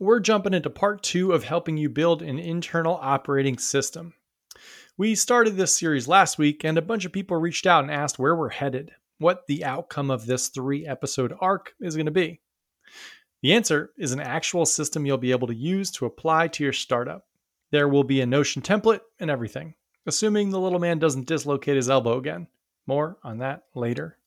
we're jumping into part two of helping you build an internal operating system. We started this series last week, and a bunch of people reached out and asked where we're headed, what the outcome of this three episode arc is going to be. The answer is an actual system you'll be able to use to apply to your startup. There will be a Notion template and everything, assuming the little man doesn't dislocate his elbow again. More on that later.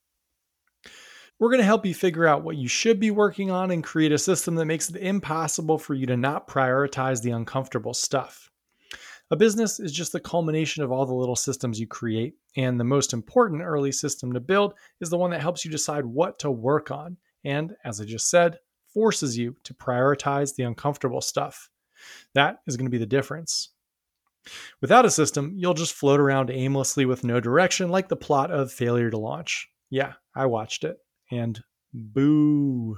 We're going to help you figure out what you should be working on and create a system that makes it impossible for you to not prioritize the uncomfortable stuff. A business is just the culmination of all the little systems you create, and the most important early system to build is the one that helps you decide what to work on, and, as I just said, forces you to prioritize the uncomfortable stuff. That is going to be the difference. Without a system, you'll just float around aimlessly with no direction, like the plot of Failure to Launch. Yeah, I watched it and boo.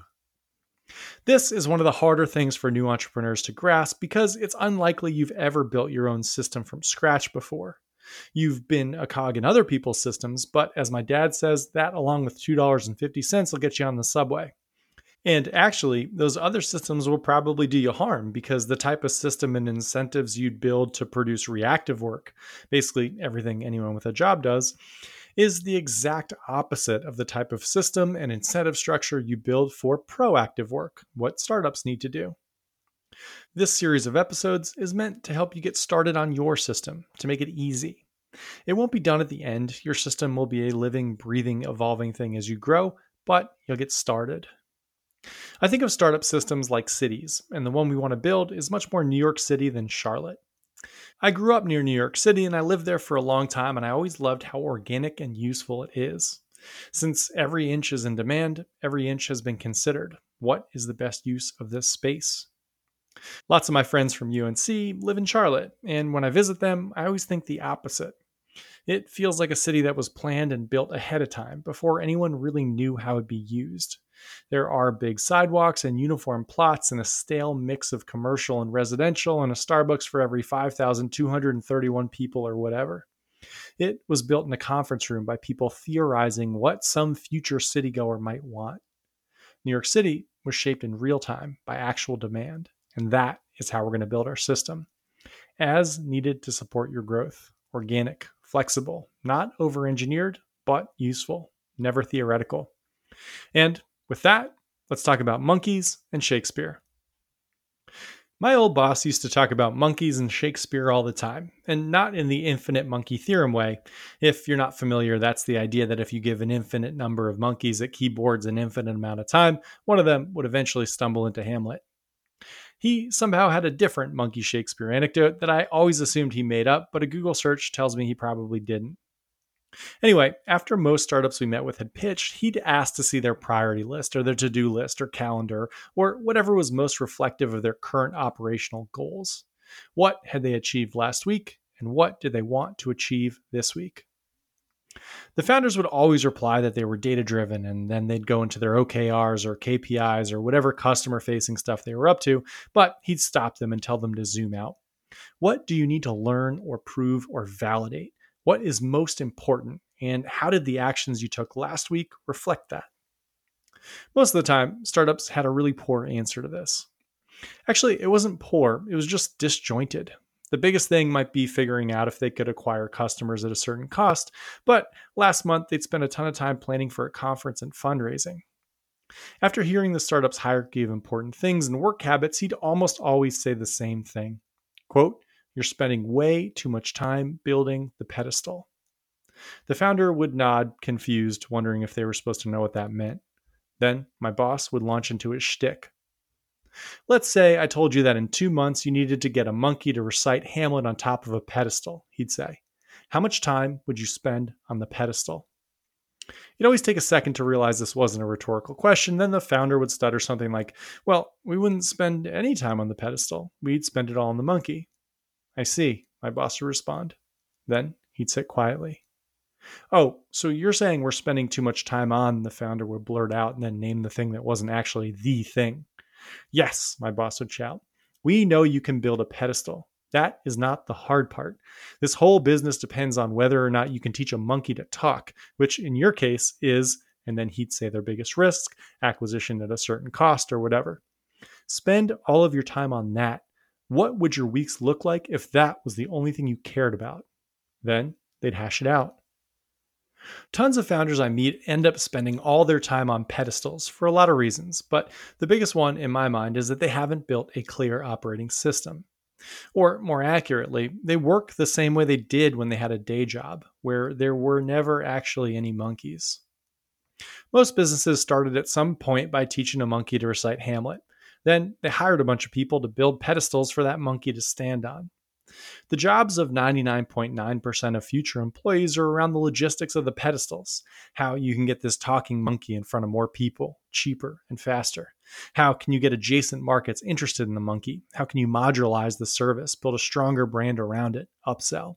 This is one of the harder things for new entrepreneurs to grasp because it's unlikely you've ever built your own system from scratch before. You've been a cog in other people's systems, but as my dad says, that along with $2.50 will get you on the subway. And actually, those other systems will probably do you harm because the type of system and incentives you'd build to produce reactive work, basically everything anyone with a job does, is the exact opposite of the type of system and incentive structure you build for proactive work, what startups need to do. This series of episodes is meant to help you get started on your system, to make it easy. It won't be done at the end. Your system will be a living, breathing, evolving thing as you grow, but you'll get started. I think of startup systems like cities, and the one we want to build is much more New York City than Charlotte. I grew up near New York City and I lived there for a long time, and I always loved how organic and useful it is. Since every inch is in demand, every inch has been considered. What is the best use of this space? Lots of my friends from UNC live in Charlotte, and when I visit them, I always think the opposite. It feels like a city that was planned and built ahead of time before anyone really knew how it'd be used. There are big sidewalks and uniform plots and a stale mix of commercial and residential and a Starbucks for every 5,231 people or whatever. It was built in a conference room by people theorizing what some future citygoer might want. New York City was shaped in real time by actual demand, and that is how we're going to build our system. As needed to support your growth, organic, flexible, not over engineered, but useful, never theoretical. And with that, let's talk about monkeys and Shakespeare. My old boss used to talk about monkeys and Shakespeare all the time, and not in the infinite monkey theorem way. If you're not familiar, that's the idea that if you give an infinite number of monkeys at keyboards an infinite amount of time, one of them would eventually stumble into Hamlet. He somehow had a different monkey Shakespeare anecdote that I always assumed he made up, but a Google search tells me he probably didn't. Anyway, after most startups we met with had pitched, he'd asked to see their priority list or their to do list or calendar or whatever was most reflective of their current operational goals. What had they achieved last week and what did they want to achieve this week? The founders would always reply that they were data driven and then they'd go into their OKRs or KPIs or whatever customer facing stuff they were up to, but he'd stop them and tell them to zoom out. What do you need to learn or prove or validate? What is most important, and how did the actions you took last week reflect that? Most of the time, startups had a really poor answer to this. Actually, it wasn't poor, it was just disjointed. The biggest thing might be figuring out if they could acquire customers at a certain cost, but last month they'd spent a ton of time planning for a conference and fundraising. After hearing the startup's hierarchy of important things and work habits, he'd almost always say the same thing. Quote, you're spending way too much time building the pedestal. The founder would nod, confused, wondering if they were supposed to know what that meant. Then my boss would launch into his shtick. Let's say I told you that in two months you needed to get a monkey to recite Hamlet on top of a pedestal, he'd say. How much time would you spend on the pedestal? You'd always take a second to realize this wasn't a rhetorical question. Then the founder would stutter something like, Well, we wouldn't spend any time on the pedestal. We'd spend it all on the monkey. I see, my boss would respond. Then he'd sit quietly. Oh, so you're saying we're spending too much time on, the founder would blurt out and then name the thing that wasn't actually the thing. Yes, my boss would shout. We know you can build a pedestal. That is not the hard part. This whole business depends on whether or not you can teach a monkey to talk, which in your case is, and then he'd say their biggest risk, acquisition at a certain cost, or whatever. Spend all of your time on that. What would your weeks look like if that was the only thing you cared about? Then they'd hash it out. Tons of founders I meet end up spending all their time on pedestals for a lot of reasons, but the biggest one in my mind is that they haven't built a clear operating system. Or more accurately, they work the same way they did when they had a day job, where there were never actually any monkeys. Most businesses started at some point by teaching a monkey to recite Hamlet. Then they hired a bunch of people to build pedestals for that monkey to stand on. The jobs of 99.9% of future employees are around the logistics of the pedestals, how you can get this talking monkey in front of more people, cheaper and faster. How can you get adjacent markets interested in the monkey? How can you modularize the service, build a stronger brand around it, upsell?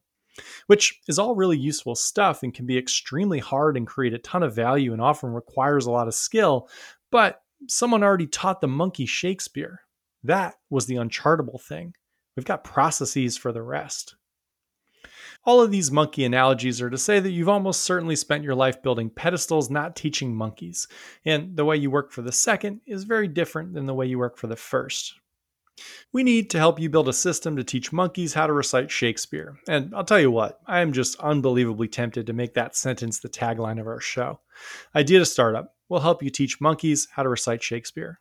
Which is all really useful stuff and can be extremely hard and create a ton of value and often requires a lot of skill, but someone already taught the monkey Shakespeare. That was the unchartable thing. We've got processes for the rest. All of these monkey analogies are to say that you've almost certainly spent your life building pedestals, not teaching monkeys. And the way you work for the second is very different than the way you work for the first. We need to help you build a system to teach monkeys how to recite Shakespeare. And I'll tell you what, I am just unbelievably tempted to make that sentence the tagline of our show. Idea to Startup will help you teach monkeys how to recite Shakespeare.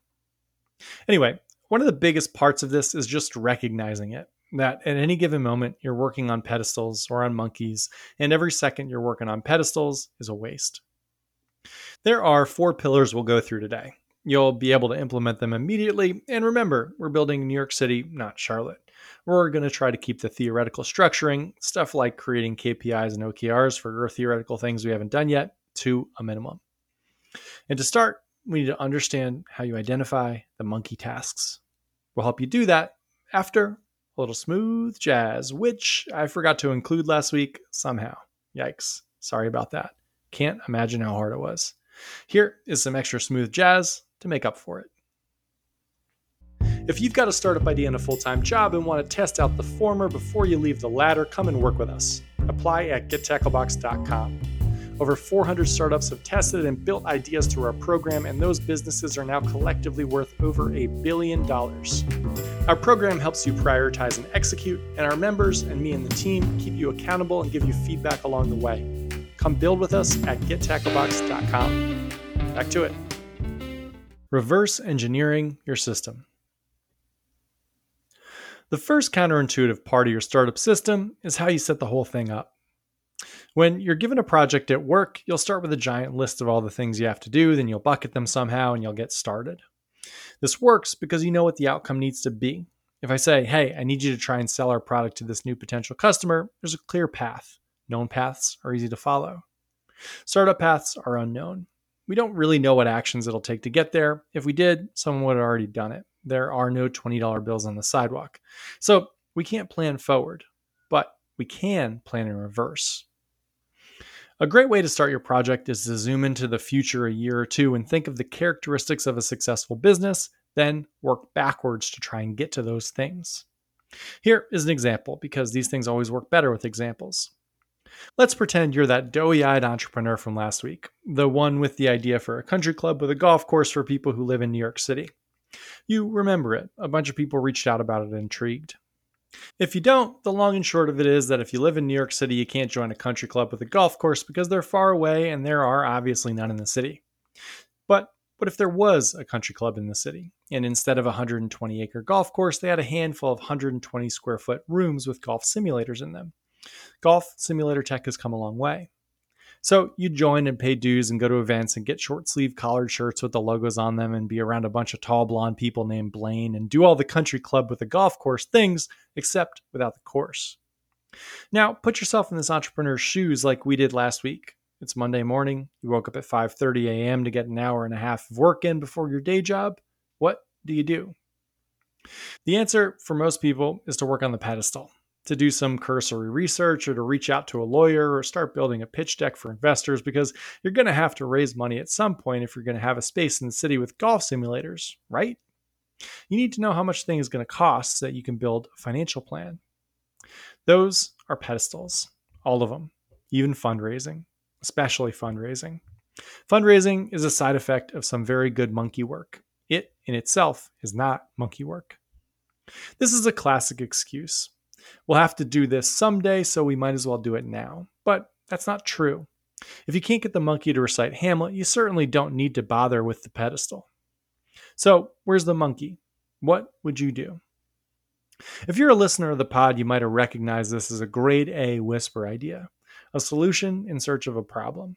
Anyway, one of the biggest parts of this is just recognizing it that at any given moment you're working on pedestals or on monkeys, and every second you're working on pedestals is a waste. There are four pillars we'll go through today. You'll be able to implement them immediately, and remember, we're building New York City, not Charlotte. We're going to try to keep the theoretical structuring, stuff like creating KPIs and OKRs for theoretical things we haven't done yet, to a minimum. And to start, we need to understand how you identify the monkey tasks. We'll help you do that after a little smooth jazz, which I forgot to include last week somehow. Yikes. Sorry about that. Can't imagine how hard it was. Here is some extra smooth jazz to make up for it. If you've got a startup idea and a full time job and want to test out the former before you leave the latter, come and work with us. Apply at gettacklebox.com. Over 400 startups have tested and built ideas through our program, and those businesses are now collectively worth over a billion dollars. Our program helps you prioritize and execute, and our members and me and the team keep you accountable and give you feedback along the way. Come build with us at gettacklebox.com. Back to it. Reverse engineering your system. The first counterintuitive part of your startup system is how you set the whole thing up. When you're given a project at work, you'll start with a giant list of all the things you have to do, then you'll bucket them somehow and you'll get started. This works because you know what the outcome needs to be. If I say, hey, I need you to try and sell our product to this new potential customer, there's a clear path. Known paths are easy to follow. Startup paths are unknown. We don't really know what actions it'll take to get there. If we did, someone would have already done it. There are no $20 bills on the sidewalk. So we can't plan forward, but we can plan in reverse. A great way to start your project is to zoom into the future a year or two and think of the characteristics of a successful business, then work backwards to try and get to those things. Here is an example because these things always work better with examples. Let's pretend you're that doughy eyed entrepreneur from last week, the one with the idea for a country club with a golf course for people who live in New York City. You remember it. A bunch of people reached out about it intrigued. If you don't, the long and short of it is that if you live in New York City, you can't join a country club with a golf course because they're far away and there are obviously none in the city. But what if there was a country club in the city, and instead of a 120 acre golf course, they had a handful of 120 square foot rooms with golf simulators in them? Golf simulator tech has come a long way. So you join and pay dues and go to events and get short sleeve collared shirts with the logos on them and be around a bunch of tall blonde people named Blaine and do all the country club with the golf course things, except without the course. Now, put yourself in this entrepreneur's shoes like we did last week. It's Monday morning. You woke up at 5:30 a.m. to get an hour and a half of work in before your day job. What do you do? The answer for most people is to work on the pedestal to do some cursory research or to reach out to a lawyer or start building a pitch deck for investors because you're going to have to raise money at some point if you're going to have a space in the city with golf simulators, right? You need to know how much thing is going to cost so that you can build a financial plan. Those are pedestals, all of them, even fundraising, especially fundraising. Fundraising is a side effect of some very good monkey work. It in itself is not monkey work. This is a classic excuse. We'll have to do this someday, so we might as well do it now. But that's not true. If you can't get the monkey to recite Hamlet, you certainly don't need to bother with the pedestal. So, where's the monkey? What would you do? If you're a listener of the pod, you might have recognized this as a grade A whisper idea a solution in search of a problem.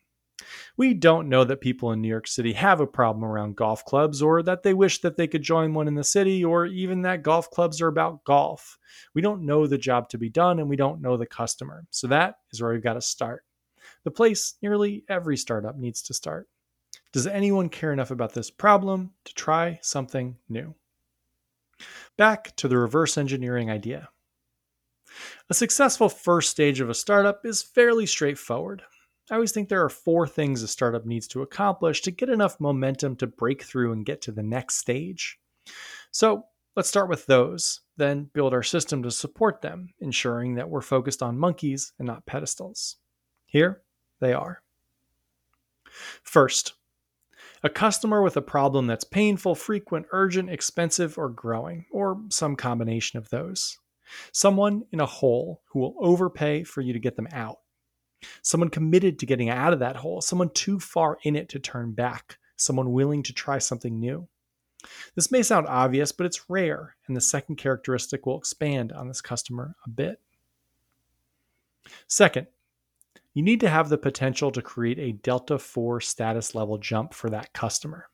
We don't know that people in New York City have a problem around golf clubs, or that they wish that they could join one in the city, or even that golf clubs are about golf. We don't know the job to be done, and we don't know the customer. So that is where we've got to start. The place nearly every startup needs to start. Does anyone care enough about this problem to try something new? Back to the reverse engineering idea. A successful first stage of a startup is fairly straightforward. I always think there are four things a startup needs to accomplish to get enough momentum to break through and get to the next stage. So let's start with those, then build our system to support them, ensuring that we're focused on monkeys and not pedestals. Here they are. First, a customer with a problem that's painful, frequent, urgent, expensive, or growing, or some combination of those. Someone in a hole who will overpay for you to get them out someone committed to getting out of that hole, someone too far in it to turn back, someone willing to try something new. This may sound obvious, but it's rare, and the second characteristic will expand on this customer a bit. Second, you need to have the potential to create a Delta 4 status level jump for that customer.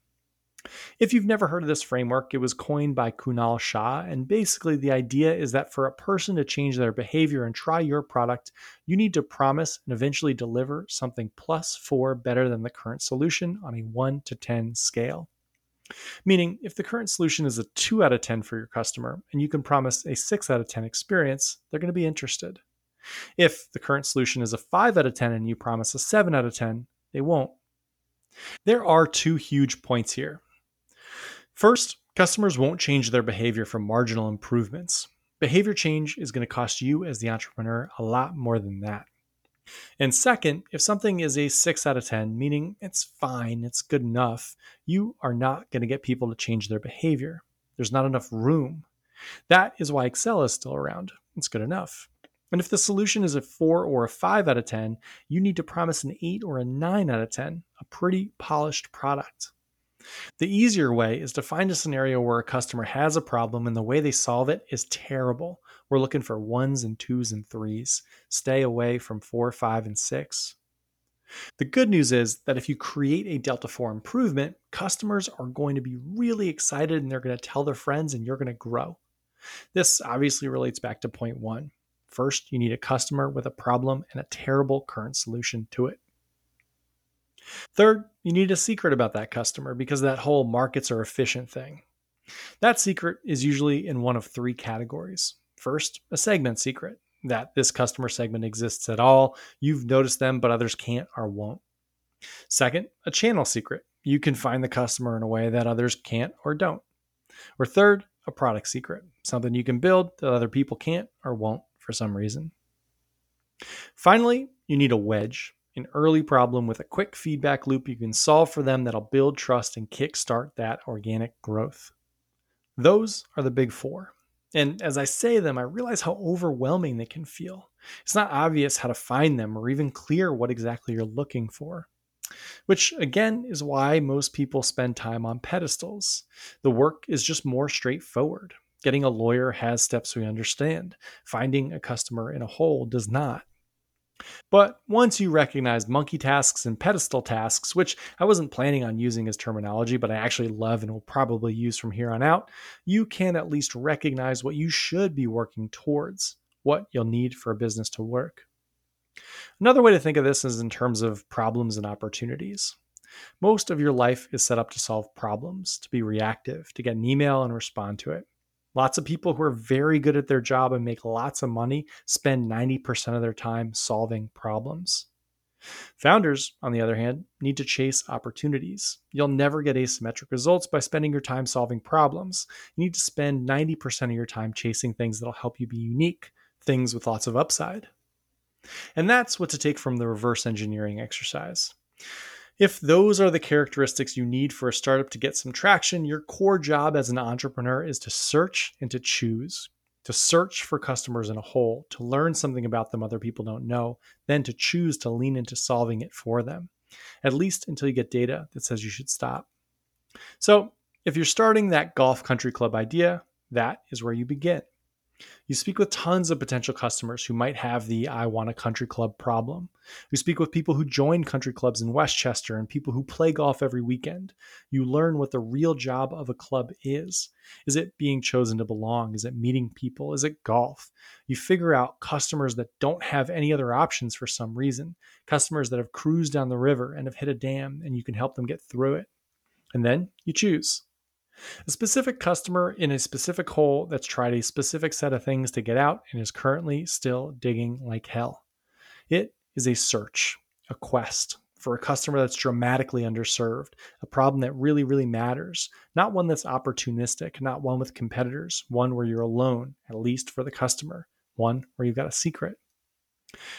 If you've never heard of this framework, it was coined by Kunal Shah, and basically the idea is that for a person to change their behavior and try your product, you need to promise and eventually deliver something plus four better than the current solution on a 1 to 10 scale. Meaning, if the current solution is a 2 out of 10 for your customer and you can promise a 6 out of 10 experience, they're going to be interested. If the current solution is a 5 out of 10 and you promise a 7 out of 10, they won't. There are two huge points here. First, customers won't change their behavior for marginal improvements. Behavior change is going to cost you, as the entrepreneur, a lot more than that. And second, if something is a 6 out of 10, meaning it's fine, it's good enough, you are not going to get people to change their behavior. There's not enough room. That is why Excel is still around. It's good enough. And if the solution is a 4 or a 5 out of 10, you need to promise an 8 or a 9 out of 10, a pretty polished product. The easier way is to find a scenario where a customer has a problem and the way they solve it is terrible. We're looking for ones and twos and threes. Stay away from four, five, and six. The good news is that if you create a Delta 4 improvement, customers are going to be really excited and they're going to tell their friends and you're going to grow. This obviously relates back to point one. First, you need a customer with a problem and a terrible current solution to it. Third, you need a secret about that customer because that whole markets are efficient thing. That secret is usually in one of three categories. First, a segment secret that this customer segment exists at all. You've noticed them, but others can't or won't. Second, a channel secret. You can find the customer in a way that others can't or don't. Or third, a product secret, something you can build that other people can't or won't for some reason. Finally, you need a wedge, an early problem with a quick feedback loop you can solve for them that'll build trust and kickstart that organic growth. Those are the big four. And as I say them, I realize how overwhelming they can feel. It's not obvious how to find them or even clear what exactly you're looking for. Which, again, is why most people spend time on pedestals. The work is just more straightforward. Getting a lawyer has steps we understand. Finding a customer in a hole does not. But once you recognize monkey tasks and pedestal tasks, which I wasn't planning on using as terminology, but I actually love and will probably use from here on out, you can at least recognize what you should be working towards, what you'll need for a business to work. Another way to think of this is in terms of problems and opportunities. Most of your life is set up to solve problems, to be reactive, to get an email and respond to it. Lots of people who are very good at their job and make lots of money spend 90% of their time solving problems. Founders, on the other hand, need to chase opportunities. You'll never get asymmetric results by spending your time solving problems. You need to spend 90% of your time chasing things that'll help you be unique, things with lots of upside. And that's what to take from the reverse engineering exercise. If those are the characteristics you need for a startup to get some traction, your core job as an entrepreneur is to search and to choose. To search for customers in a hole, to learn something about them other people don't know, then to choose to lean into solving it for them, at least until you get data that says you should stop. So, if you're starting that golf country club idea, that is where you begin. You speak with tons of potential customers who might have the I want a country club problem. You speak with people who join country clubs in Westchester and people who play golf every weekend. You learn what the real job of a club is. Is it being chosen to belong? Is it meeting people? Is it golf? You figure out customers that don't have any other options for some reason, customers that have cruised down the river and have hit a dam, and you can help them get through it. And then you choose. A specific customer in a specific hole that's tried a specific set of things to get out and is currently still digging like hell. It is a search, a quest for a customer that's dramatically underserved, a problem that really, really matters, not one that's opportunistic, not one with competitors, one where you're alone, at least for the customer, one where you've got a secret.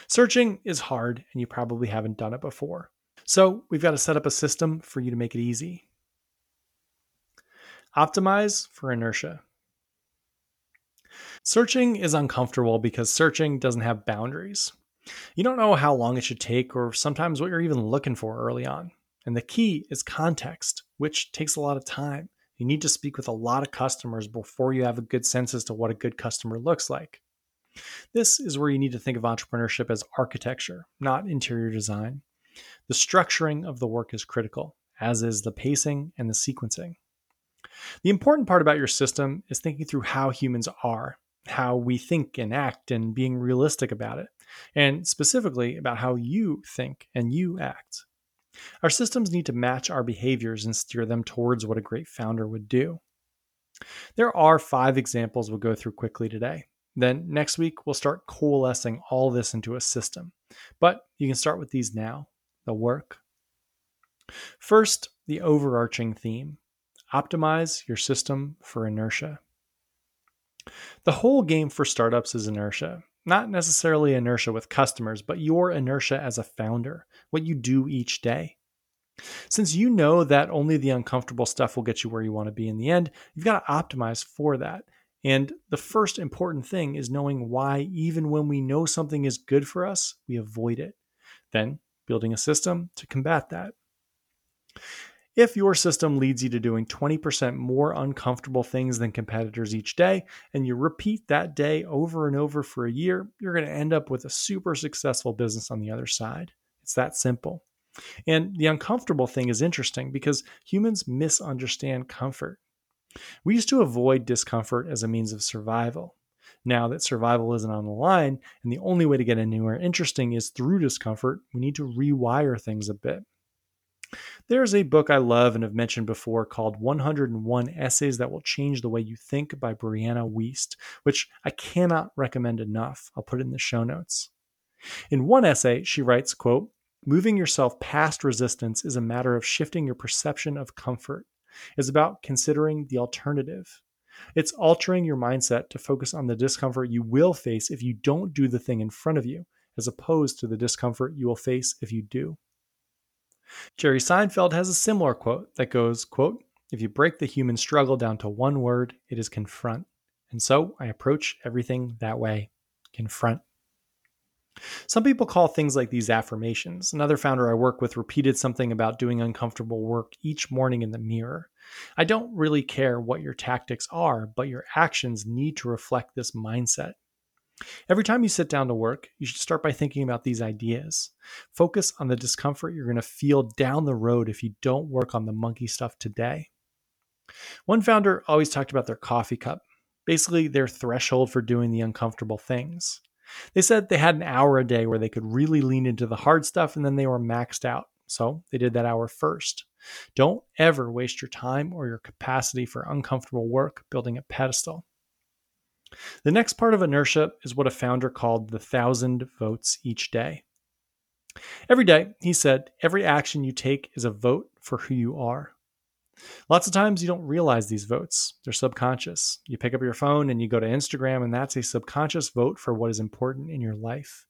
Searching is hard, and you probably haven't done it before. So, we've got to set up a system for you to make it easy. Optimize for inertia. Searching is uncomfortable because searching doesn't have boundaries. You don't know how long it should take or sometimes what you're even looking for early on. And the key is context, which takes a lot of time. You need to speak with a lot of customers before you have a good sense as to what a good customer looks like. This is where you need to think of entrepreneurship as architecture, not interior design. The structuring of the work is critical, as is the pacing and the sequencing. The important part about your system is thinking through how humans are, how we think and act, and being realistic about it, and specifically about how you think and you act. Our systems need to match our behaviors and steer them towards what a great founder would do. There are five examples we'll go through quickly today. Then next week, we'll start coalescing all this into a system. But you can start with these now. They'll work. First, the overarching theme Optimize your system for inertia. The whole game for startups is inertia. Not necessarily inertia with customers, but your inertia as a founder, what you do each day. Since you know that only the uncomfortable stuff will get you where you want to be in the end, you've got to optimize for that. And the first important thing is knowing why, even when we know something is good for us, we avoid it. Then building a system to combat that. If your system leads you to doing 20% more uncomfortable things than competitors each day, and you repeat that day over and over for a year, you're going to end up with a super successful business on the other side. It's that simple. And the uncomfortable thing is interesting because humans misunderstand comfort. We used to avoid discomfort as a means of survival. Now that survival isn't on the line, and the only way to get anywhere interesting is through discomfort, we need to rewire things a bit. There's a book I love and have mentioned before called 101 Essays That Will Change the Way You Think by Brianna Wiest, which I cannot recommend enough. I'll put it in the show notes. In one essay, she writes, quote, Moving yourself past resistance is a matter of shifting your perception of comfort. It's about considering the alternative. It's altering your mindset to focus on the discomfort you will face if you don't do the thing in front of you, as opposed to the discomfort you will face if you do. Jerry Seinfeld has a similar quote that goes, quote, if you break the human struggle down to one word, it is confront. And so I approach everything that way confront. Some people call things like these affirmations. Another founder I work with repeated something about doing uncomfortable work each morning in the mirror. I don't really care what your tactics are, but your actions need to reflect this mindset. Every time you sit down to work, you should start by thinking about these ideas. Focus on the discomfort you're going to feel down the road if you don't work on the monkey stuff today. One founder always talked about their coffee cup, basically their threshold for doing the uncomfortable things. They said they had an hour a day where they could really lean into the hard stuff and then they were maxed out. So they did that hour first. Don't ever waste your time or your capacity for uncomfortable work building a pedestal. The next part of inertia is what a founder called the thousand votes each day. Every day, he said, every action you take is a vote for who you are. Lots of times you don't realize these votes, they're subconscious. You pick up your phone and you go to Instagram, and that's a subconscious vote for what is important in your life.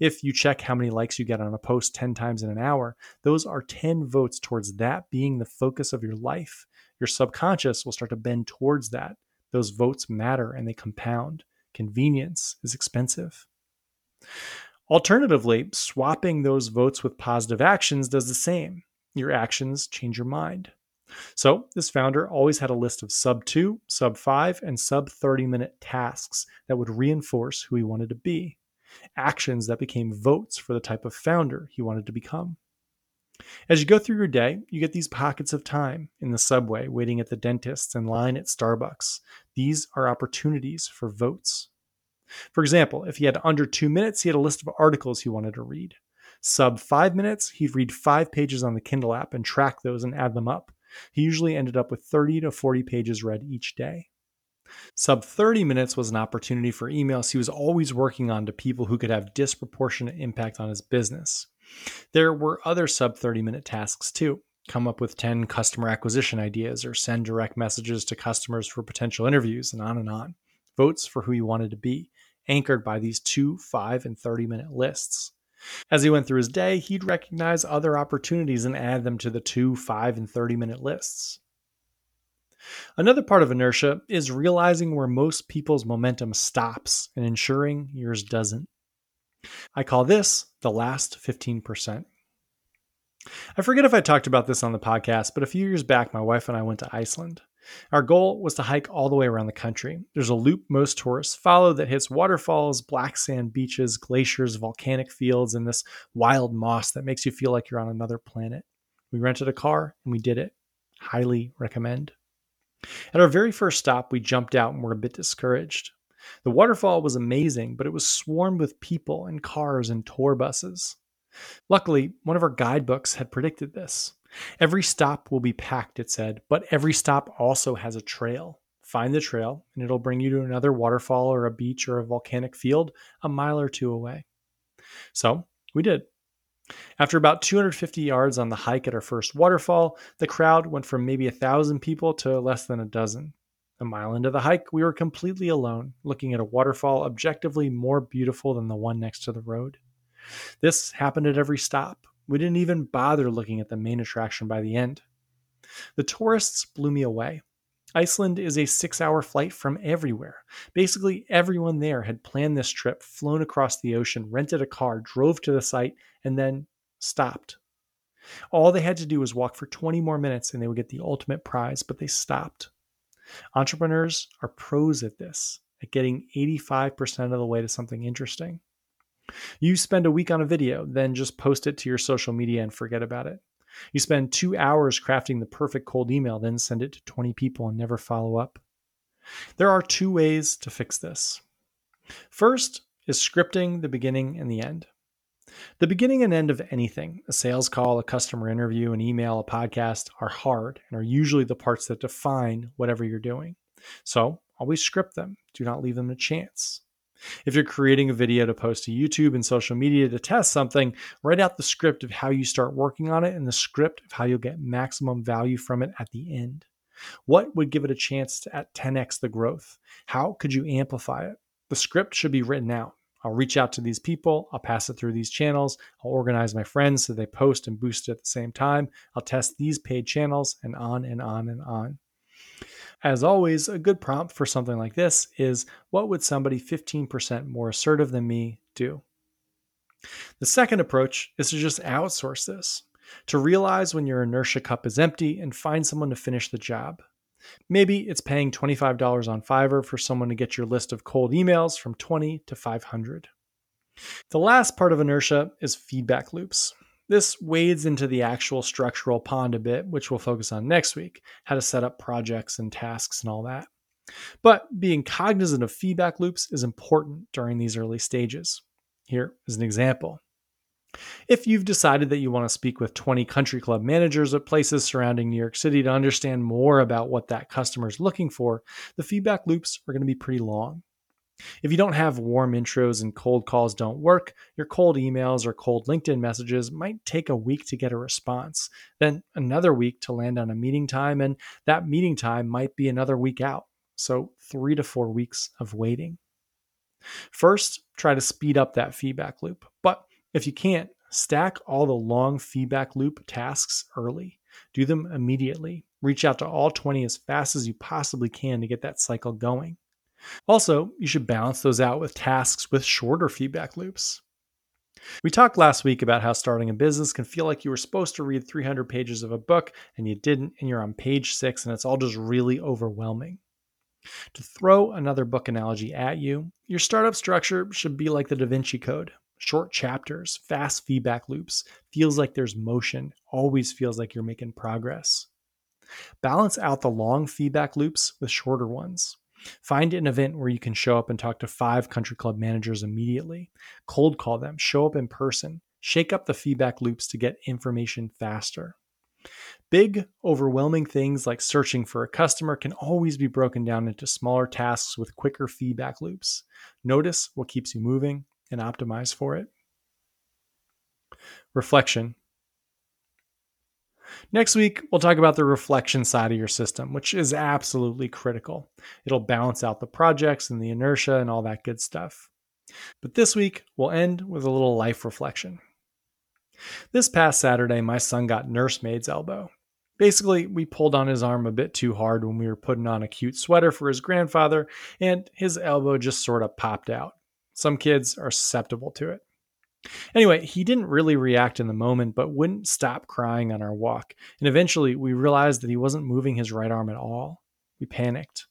If you check how many likes you get on a post 10 times in an hour, those are 10 votes towards that being the focus of your life. Your subconscious will start to bend towards that. Those votes matter and they compound. Convenience is expensive. Alternatively, swapping those votes with positive actions does the same. Your actions change your mind. So, this founder always had a list of sub 2, sub 5, and sub 30 minute tasks that would reinforce who he wanted to be, actions that became votes for the type of founder he wanted to become. As you go through your day, you get these pockets of time in the subway, waiting at the dentist, and line at Starbucks. These are opportunities for votes. For example, if he had under two minutes, he had a list of articles he wanted to read. Sub five minutes, he'd read five pages on the Kindle app and track those and add them up. He usually ended up with 30 to 40 pages read each day. Sub 30 minutes was an opportunity for emails he was always working on to people who could have disproportionate impact on his business. There were other sub 30 minute tasks too. Come up with 10 customer acquisition ideas or send direct messages to customers for potential interviews and on and on. Votes for who he wanted to be, anchored by these two, 5, and 30 minute lists. As he went through his day, he'd recognize other opportunities and add them to the 2, 5, and 30 minute lists. Another part of inertia is realizing where most people's momentum stops and ensuring yours doesn't. I call this the last 15%. I forget if I talked about this on the podcast, but a few years back, my wife and I went to Iceland. Our goal was to hike all the way around the country. There's a loop most tourists follow that hits waterfalls, black sand beaches, glaciers, volcanic fields, and this wild moss that makes you feel like you're on another planet. We rented a car and we did it. Highly recommend. At our very first stop, we jumped out and were a bit discouraged. The waterfall was amazing, but it was swarmed with people and cars and tour buses. Luckily, one of our guidebooks had predicted this. Every stop will be packed, it said, but every stop also has a trail. Find the trail, and it'll bring you to another waterfall or a beach or a volcanic field a mile or two away. So we did. After about 250 yards on the hike at our first waterfall, the crowd went from maybe a thousand people to less than a dozen. A mile into the hike, we were completely alone, looking at a waterfall objectively more beautiful than the one next to the road. This happened at every stop. We didn't even bother looking at the main attraction by the end. The tourists blew me away. Iceland is a six hour flight from everywhere. Basically, everyone there had planned this trip, flown across the ocean, rented a car, drove to the site, and then stopped. All they had to do was walk for 20 more minutes and they would get the ultimate prize, but they stopped. Entrepreneurs are pros at this, at getting 85% of the way to something interesting. You spend a week on a video, then just post it to your social media and forget about it. You spend two hours crafting the perfect cold email, then send it to 20 people and never follow up. There are two ways to fix this. First is scripting the beginning and the end. The beginning and end of anything, a sales call, a customer interview, an email, a podcast, are hard and are usually the parts that define whatever you're doing. So always script them, do not leave them to chance. If you're creating a video to post to YouTube and social media to test something, write out the script of how you start working on it and the script of how you'll get maximum value from it at the end. What would give it a chance to at 10x the growth? How could you amplify it? The script should be written out. I'll reach out to these people, I'll pass it through these channels, I'll organize my friends so they post and boost it at the same time, I'll test these paid channels, and on and on and on. As always, a good prompt for something like this is what would somebody 15% more assertive than me do? The second approach is to just outsource this, to realize when your inertia cup is empty and find someone to finish the job. Maybe it's paying $25 on Fiverr for someone to get your list of cold emails from 20 to 500. The last part of inertia is feedback loops. This wades into the actual structural pond a bit, which we'll focus on next week how to set up projects and tasks and all that. But being cognizant of feedback loops is important during these early stages. Here is an example. If you've decided that you want to speak with 20 country club managers at places surrounding New York City to understand more about what that customer is looking for, the feedback loops are going to be pretty long. If you don't have warm intros and cold calls don't work, your cold emails or cold LinkedIn messages might take a week to get a response, then another week to land on a meeting time, and that meeting time might be another week out. So, three to four weeks of waiting. First, try to speed up that feedback loop. But if you can't, stack all the long feedback loop tasks early. Do them immediately. Reach out to all 20 as fast as you possibly can to get that cycle going. Also, you should balance those out with tasks with shorter feedback loops. We talked last week about how starting a business can feel like you were supposed to read 300 pages of a book and you didn't, and you're on page six, and it's all just really overwhelming. To throw another book analogy at you, your startup structure should be like the Da Vinci Code short chapters, fast feedback loops, feels like there's motion, always feels like you're making progress. Balance out the long feedback loops with shorter ones. Find an event where you can show up and talk to five country club managers immediately. Cold call them, show up in person, shake up the feedback loops to get information faster. Big, overwhelming things like searching for a customer can always be broken down into smaller tasks with quicker feedback loops. Notice what keeps you moving and optimize for it. Reflection. Next week, we'll talk about the reflection side of your system, which is absolutely critical. It'll balance out the projects and the inertia and all that good stuff. But this week, we'll end with a little life reflection. This past Saturday, my son got nursemaid's elbow. Basically, we pulled on his arm a bit too hard when we were putting on a cute sweater for his grandfather, and his elbow just sort of popped out. Some kids are susceptible to it. Anyway, he didn't really react in the moment, but wouldn't stop crying on our walk. And eventually, we realized that he wasn't moving his right arm at all. We panicked.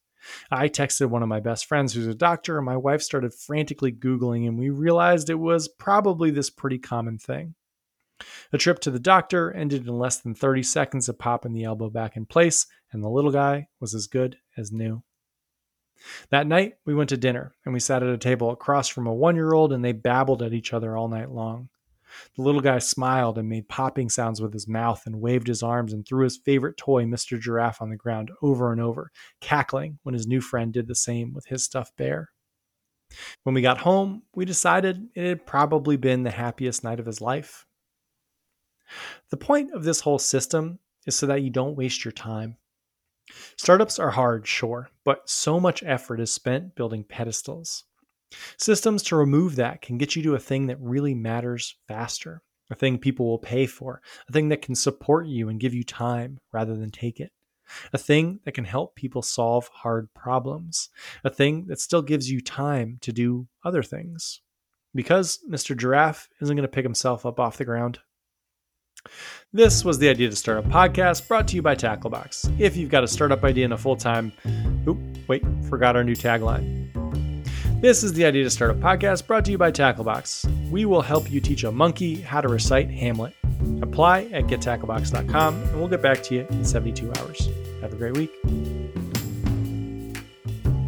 I texted one of my best friends who's a doctor, and my wife started frantically Googling, and we realized it was probably this pretty common thing. A trip to the doctor ended in less than 30 seconds of popping the elbow back in place, and the little guy was as good as new. That night, we went to dinner, and we sat at a table across from a one year old, and they babbled at each other all night long. The little guy smiled and made popping sounds with his mouth and waved his arms and threw his favorite toy, Mr. Giraffe, on the ground over and over, cackling when his new friend did the same with his stuffed bear. When we got home, we decided it had probably been the happiest night of his life. The point of this whole system is so that you don't waste your time. Startups are hard, sure, but so much effort is spent building pedestals. Systems to remove that can get you to a thing that really matters faster, a thing people will pay for, a thing that can support you and give you time rather than take it, a thing that can help people solve hard problems, a thing that still gives you time to do other things. Because Mr. Giraffe isn't going to pick himself up off the ground. This was the Idea to Startup podcast brought to you by Tacklebox. If you've got a startup idea in a full time, oop, wait, forgot our new tagline. This is the Idea to Startup podcast brought to you by Tacklebox. We will help you teach a monkey how to recite Hamlet. Apply at gettacklebox.com and we'll get back to you in 72 hours. Have a great week.